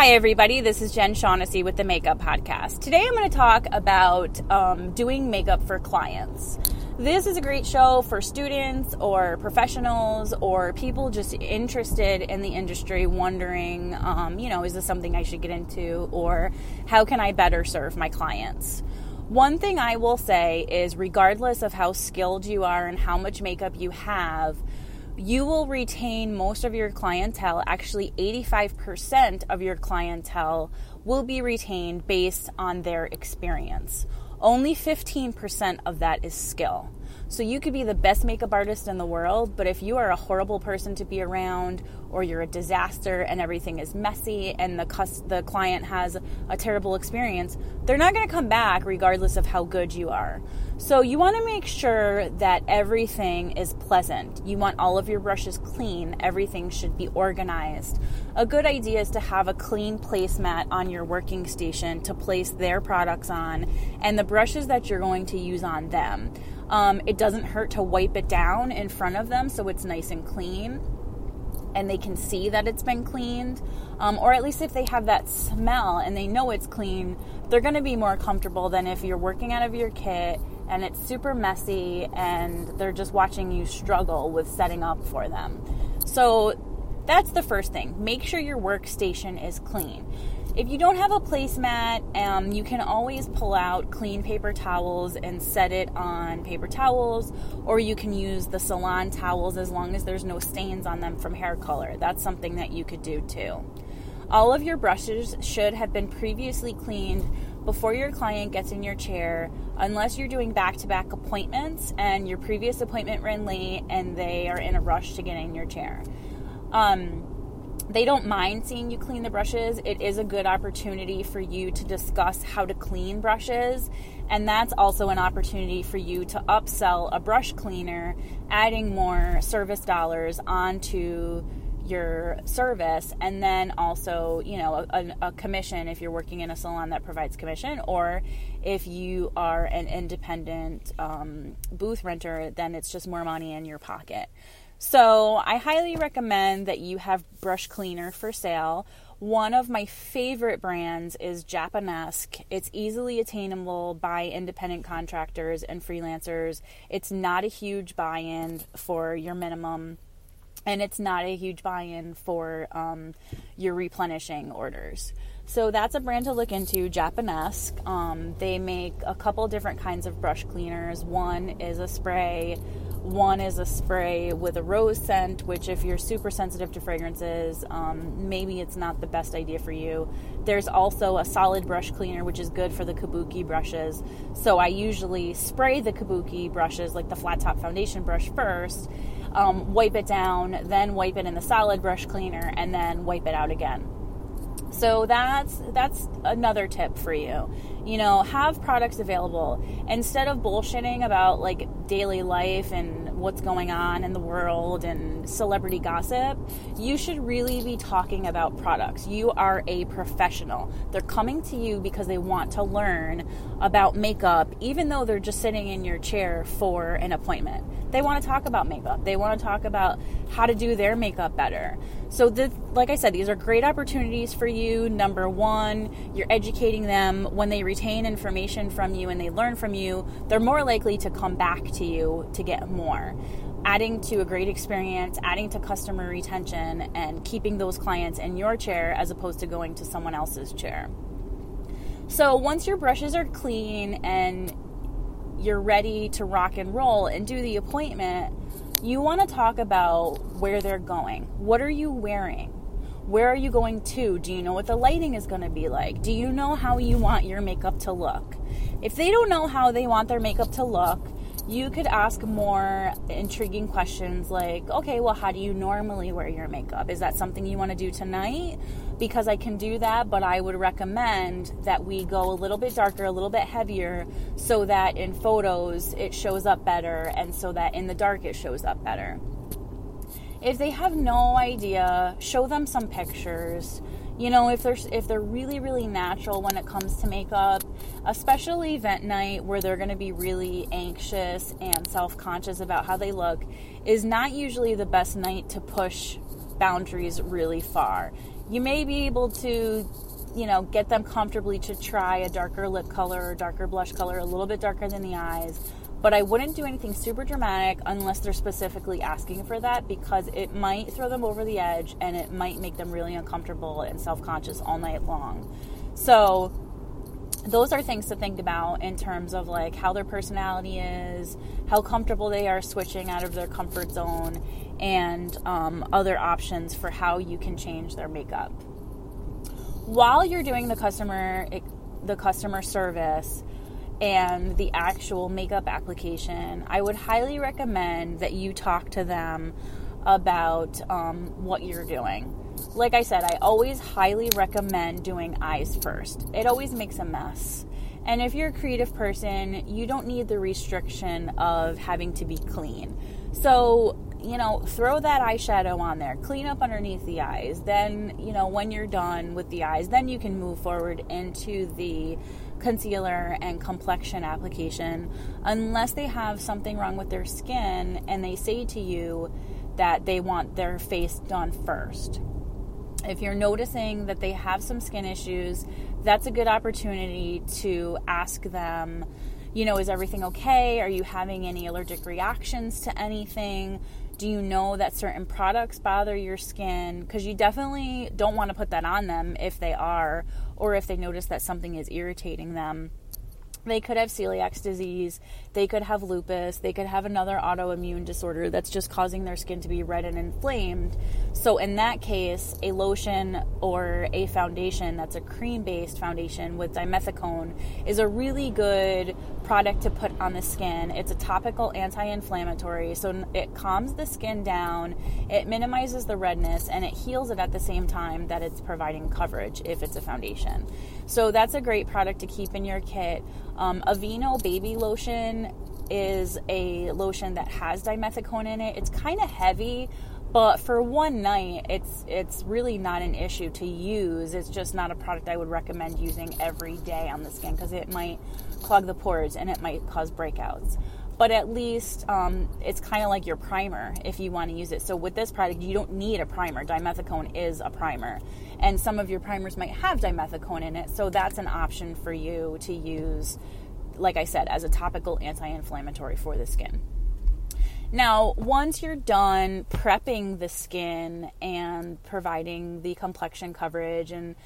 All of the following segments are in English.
Hi, everybody. This is Jen Shaughnessy with the Makeup Podcast. Today I'm going to talk about um, doing makeup for clients. This is a great show for students or professionals or people just interested in the industry, wondering, um, you know, is this something I should get into or how can I better serve my clients? One thing I will say is, regardless of how skilled you are and how much makeup you have, you will retain most of your clientele. Actually, 85% of your clientele will be retained based on their experience. Only 15% of that is skill. So you could be the best makeup artist in the world, but if you are a horrible person to be around, or you're a disaster and everything is messy, and the cus- the client has a terrible experience, they're not going to come back regardless of how good you are. So you want to make sure that everything is pleasant. You want all of your brushes clean. Everything should be organized. A good idea is to have a clean placemat on your working station to place their products on, and the brushes that you're going to use on them. Um, it doesn't hurt to wipe it down in front of them so it's nice and clean and they can see that it's been cleaned. Um, or at least if they have that smell and they know it's clean, they're going to be more comfortable than if you're working out of your kit and it's super messy and they're just watching you struggle with setting up for them. So that's the first thing. Make sure your workstation is clean. If you don't have a placemat, um, you can always pull out clean paper towels and set it on paper towels, or you can use the salon towels as long as there's no stains on them from hair color. That's something that you could do too. All of your brushes should have been previously cleaned before your client gets in your chair, unless you're doing back to back appointments and your previous appointment ran late and they are in a rush to get in your chair. Um, they don't mind seeing you clean the brushes. It is a good opportunity for you to discuss how to clean brushes. And that's also an opportunity for you to upsell a brush cleaner, adding more service dollars onto your service and then also you know a, a, commission if you're working in a salon that provides commission or if you are an independent um, booth renter then it's just more money in your pocket so I highly recommend that you have brush cleaner for sale. One of my favorite brands is Japonesque. It's easily attainable by independent contractors and freelancers. It's not a huge buy in for your minimum, and it's not a huge buy in for um, your replenishing orders. So that's a brand to look into, Japonesque. Um, they make a couple different kinds of brush cleaners. One is a spray one is a spray with a rose scent, which, if you're super sensitive to fragrances, um, maybe it's not the best idea for you. There's also a solid brush cleaner, which is good for the kabuki brushes. So I usually spray the kabuki brushes, like the flat top foundation brush, first, um, wipe it down, then wipe it in the solid brush cleaner, and then wipe it out again. So that's that's another tip for you. You know, have products available instead of bullshitting about like daily life and what's going on in the world and celebrity gossip. You should really be talking about products. You are a professional. They're coming to you because they want to learn about makeup even though they're just sitting in your chair for an appointment. They want to talk about makeup. They want to talk about how to do their makeup better. So, the, like I said, these are great opportunities for you. Number one, you're educating them. When they retain information from you and they learn from you, they're more likely to come back to you to get more. Adding to a great experience, adding to customer retention, and keeping those clients in your chair as opposed to going to someone else's chair. So, once your brushes are clean and you're ready to rock and roll and do the appointment, you want to talk about where they're going. What are you wearing? Where are you going to? Do you know what the lighting is going to be like? Do you know how you want your makeup to look? If they don't know how they want their makeup to look, you could ask more intriguing questions like, okay, well, how do you normally wear your makeup? Is that something you want to do tonight? Because I can do that, but I would recommend that we go a little bit darker, a little bit heavier, so that in photos it shows up better, and so that in the dark it shows up better. If they have no idea, show them some pictures you know if they're if they're really really natural when it comes to makeup especially event night where they're going to be really anxious and self-conscious about how they look is not usually the best night to push boundaries really far. You may be able to, you know, get them comfortably to try a darker lip color or darker blush color, a little bit darker than the eyes. But I wouldn't do anything super dramatic unless they're specifically asking for that because it might throw them over the edge and it might make them really uncomfortable and self conscious all night long. So, those are things to think about in terms of like how their personality is, how comfortable they are switching out of their comfort zone, and um, other options for how you can change their makeup. While you're doing the customer the customer service and the actual makeup application, I would highly recommend that you talk to them about um, what you're doing like I said, I always highly recommend doing eyes first. It always makes a mess. And if you're a creative person, you don't need the restriction of having to be clean. So, you know, throw that eyeshadow on there, clean up underneath the eyes. Then, you know, when you're done with the eyes, then you can move forward into the concealer and complexion application unless they have something wrong with their skin and they say to you that they want their face done first if you're noticing that they have some skin issues, that's a good opportunity to ask them, you know, is everything okay? Are you having any allergic reactions to anything? Do you know that certain products bother your skin? Because you definitely don't want to put that on them if they are, or if they notice that something is irritating them. They could have celiac disease, they could have lupus, they could have another autoimmune disorder that's just causing their skin to be red and inflamed. So, in that case, a lotion or a foundation that's a cream based foundation with dimethicone is a really good product to put on the skin. It's a topical anti inflammatory, so it calms the skin down, it minimizes the redness, and it heals it at the same time that it's providing coverage if it's a foundation. So, that's a great product to keep in your kit. Um, Aveeno Baby Lotion is a lotion that has dimethicone in it. It's kind of heavy, but for one night, it's it's really not an issue to use. It's just not a product I would recommend using every day on the skin because it might clog the pores and it might cause breakouts. But at least um, it's kind of like your primer if you want to use it. So with this product, you don't need a primer. Dimethicone is a primer, and some of your primers might have dimethicone in it. So that's an option for you to use like I said, as a topical anti inflammatory for the skin. Now, once you're done prepping the skin and providing the complexion coverage and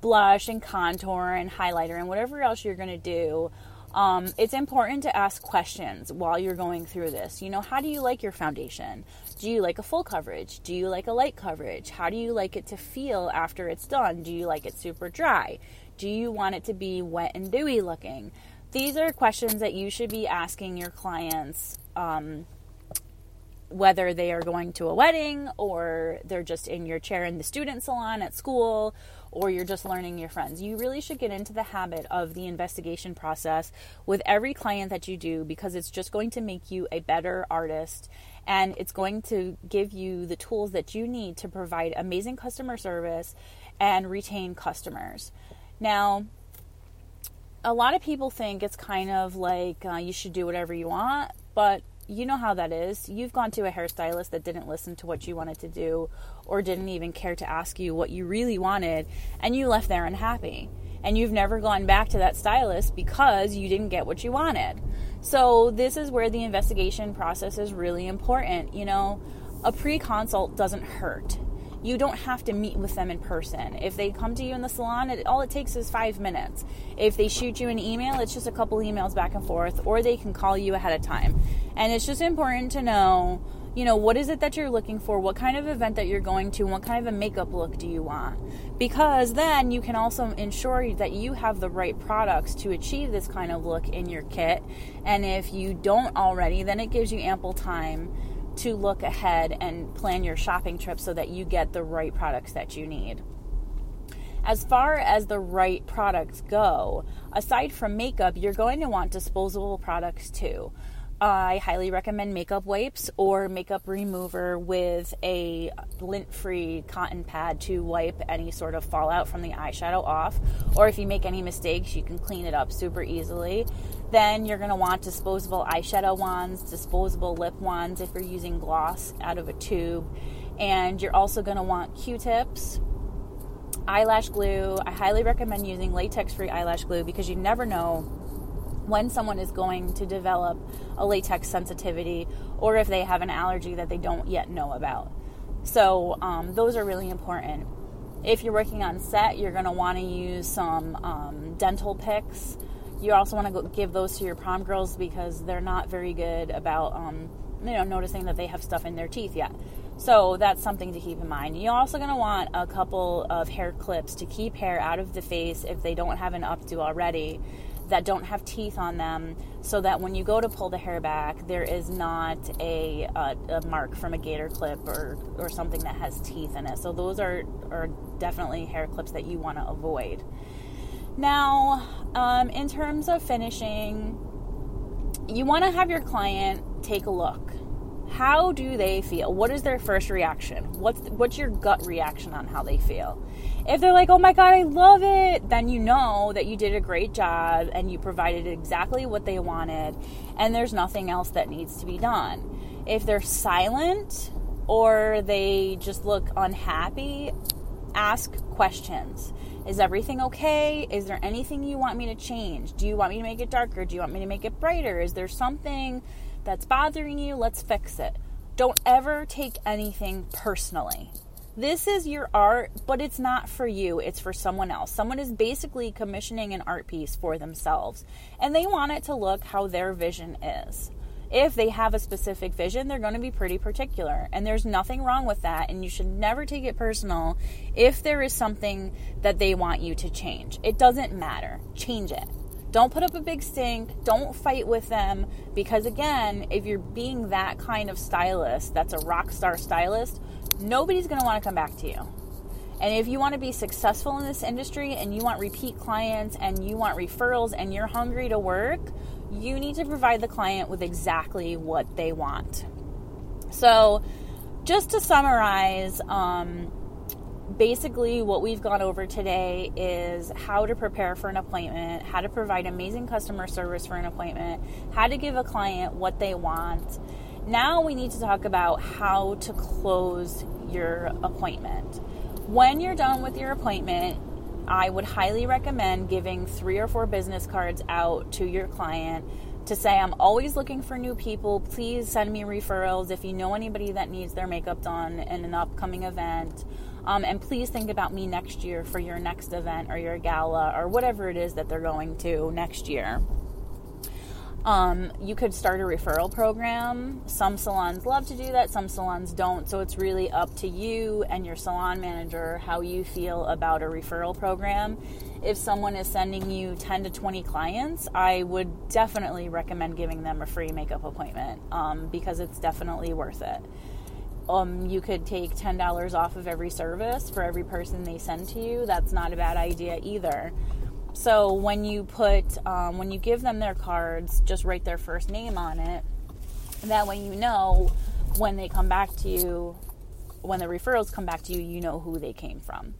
blush and contour and highlighter and whatever else you're going to do, um, it's important to ask questions while you're going through this. You know, how do you like your foundation? Do you like a full coverage? Do you like a light coverage? How do you like it to feel after it's done? Do you like it super dry? Do you want it to be wet and dewy looking? these are questions that you should be asking your clients um, whether they are going to a wedding or they're just in your chair in the student salon at school or you're just learning your friends. You really should get into the habit of the investigation process with every client that you do because it's just going to make you a better artist and it's going to give you the tools that you need to provide amazing customer service and retain customers. Now, a lot of people think it's kind of like uh, you should do whatever you want, but you know how that is. You've gone to a hairstylist that didn't listen to what you wanted to do or didn't even care to ask you what you really wanted, and you left there unhappy. And you've never gone back to that stylist because you didn't get what you wanted. So, this is where the investigation process is really important. You know, a pre consult doesn't hurt you don't have to meet with them in person. If they come to you in the salon, it, all it takes is five minutes. If they shoot you an email, it's just a couple emails back and forth, or they can call you ahead of time. And it's just important to know, you know, what is it that you're looking for? What kind of event that you're going to? What kind of a makeup look do you want? Because then you can also ensure that you have the right products to achieve this kind of look in your kit. And if you don't already, then it gives you ample time to look ahead and plan your shopping trip so that you get the right products that you need. As far as the right products go, aside from makeup, you're going to want disposable products too. I highly recommend makeup wipes or makeup remover with a lint free cotton pad to wipe any sort of fallout from the eyeshadow off. Or if you make any mistakes, you can clean it up super easily. Then you're going to want disposable eyeshadow wands, disposable lip wands if you're using gloss out of a tube. And you're also going to want Q tips, eyelash glue. I highly recommend using latex free eyelash glue because you never know when someone is going to develop a latex sensitivity or if they have an allergy that they don't yet know about. So, um, those are really important. If you're working on set, you're going to want to use some um, dental picks. You also want to give those to your prom girls because they're not very good about, um, you know, noticing that they have stuff in their teeth yet. So that's something to keep in mind. You're also going to want a couple of hair clips to keep hair out of the face if they don't have an updo already that don't have teeth on them so that when you go to pull the hair back there is not a, a, mark from a gator clip or, or something that has teeth in it. So those are, are definitely hair clips that you want to avoid. Now um, in terms of finishing you want to have your client take a look how do they feel? What is their first reaction? What's what's your gut reaction on how they feel? If they're like, "Oh my god, I love it," then you know that you did a great job and you provided exactly what they wanted and there's nothing else that needs to be done. If they're silent or they just look unhappy, ask questions. Is everything okay? Is there anything you want me to change? Do you want me to make it darker? Do you want me to make it brighter? Is there something that's bothering you, let's fix it. Don't ever take anything personally. This is your art, but it's not for you, it's for someone else. Someone is basically commissioning an art piece for themselves, and they want it to look how their vision is. If they have a specific vision, they're going to be pretty particular, and there's nothing wrong with that, and you should never take it personal if there is something that they want you to change. It doesn't matter. Change it. Don't put up a big stink. Don't fight with them because, again, if you're being that kind of stylist, that's a rock star stylist, nobody's going to want to come back to you. And if you want to be successful in this industry and you want repeat clients and you want referrals and you're hungry to work, you need to provide the client with exactly what they want. So, just to summarize, um, basically, what we've gone over today is how to prepare for an appointment, how to provide amazing customer service for an appointment, how to give a client what they want. Now we need to talk about how to close your appointment. When you're done with your appointment, I would highly recommend giving three or four business cards out to your client to say, I'm always looking for new people. Please send me referrals if you know anybody that needs their makeup done in an upcoming event. Um, and please think about me next year for your next event or your gala or whatever it is that they're going to next year. Um, you could start a referral program. Some salons love to do that, some salons don't. So it's really up to you and your salon manager how you feel about a referral program. If someone is sending you 10 to 20 clients, I would definitely recommend giving them a free makeup appointment um, because it's definitely worth it um, you could take $10 off of every service for every person they send to you. That's not a bad idea either. So when you put, um, when you give them their cards, just write their first name on it. That way you know when they come back to you, when the referrals come back to you, you know who they came from.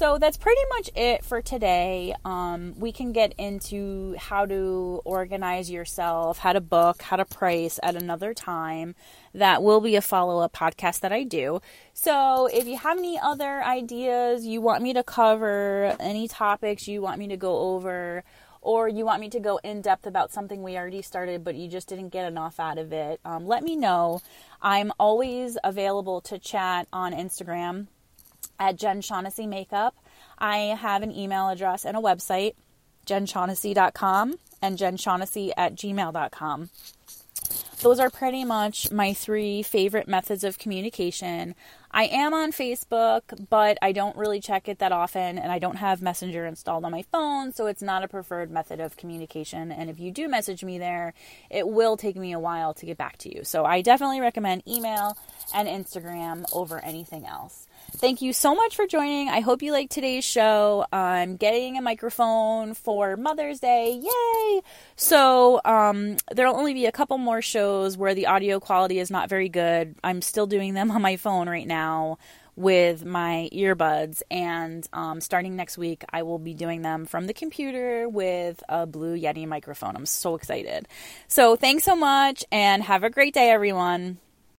So that's pretty much it for today. Um, we can get into how to organize yourself, how to book, how to price at another time. That will be a follow up podcast that I do. So if you have any other ideas you want me to cover, any topics you want me to go over, or you want me to go in depth about something we already started but you just didn't get enough out of it, um, let me know. I'm always available to chat on Instagram at Jen Shaughnessy Makeup. I have an email address and a website, jenshaughnessy.com and jenshaughnessy at gmail.com. Those are pretty much my three favorite methods of communication. I am on Facebook, but I don't really check it that often, and I don't have Messenger installed on my phone, so it's not a preferred method of communication. And if you do message me there, it will take me a while to get back to you. So I definitely recommend email and Instagram over anything else. Thank you so much for joining. I hope you liked today's show. I'm getting a microphone for Mother's Day. Yay! So, um, there'll only be a couple more shows where the audio quality is not very good. I'm still doing them on my phone right now with my earbuds, and um, starting next week, I will be doing them from the computer with a Blue Yeti microphone. I'm so excited. So, thanks so much, and have a great day, everyone.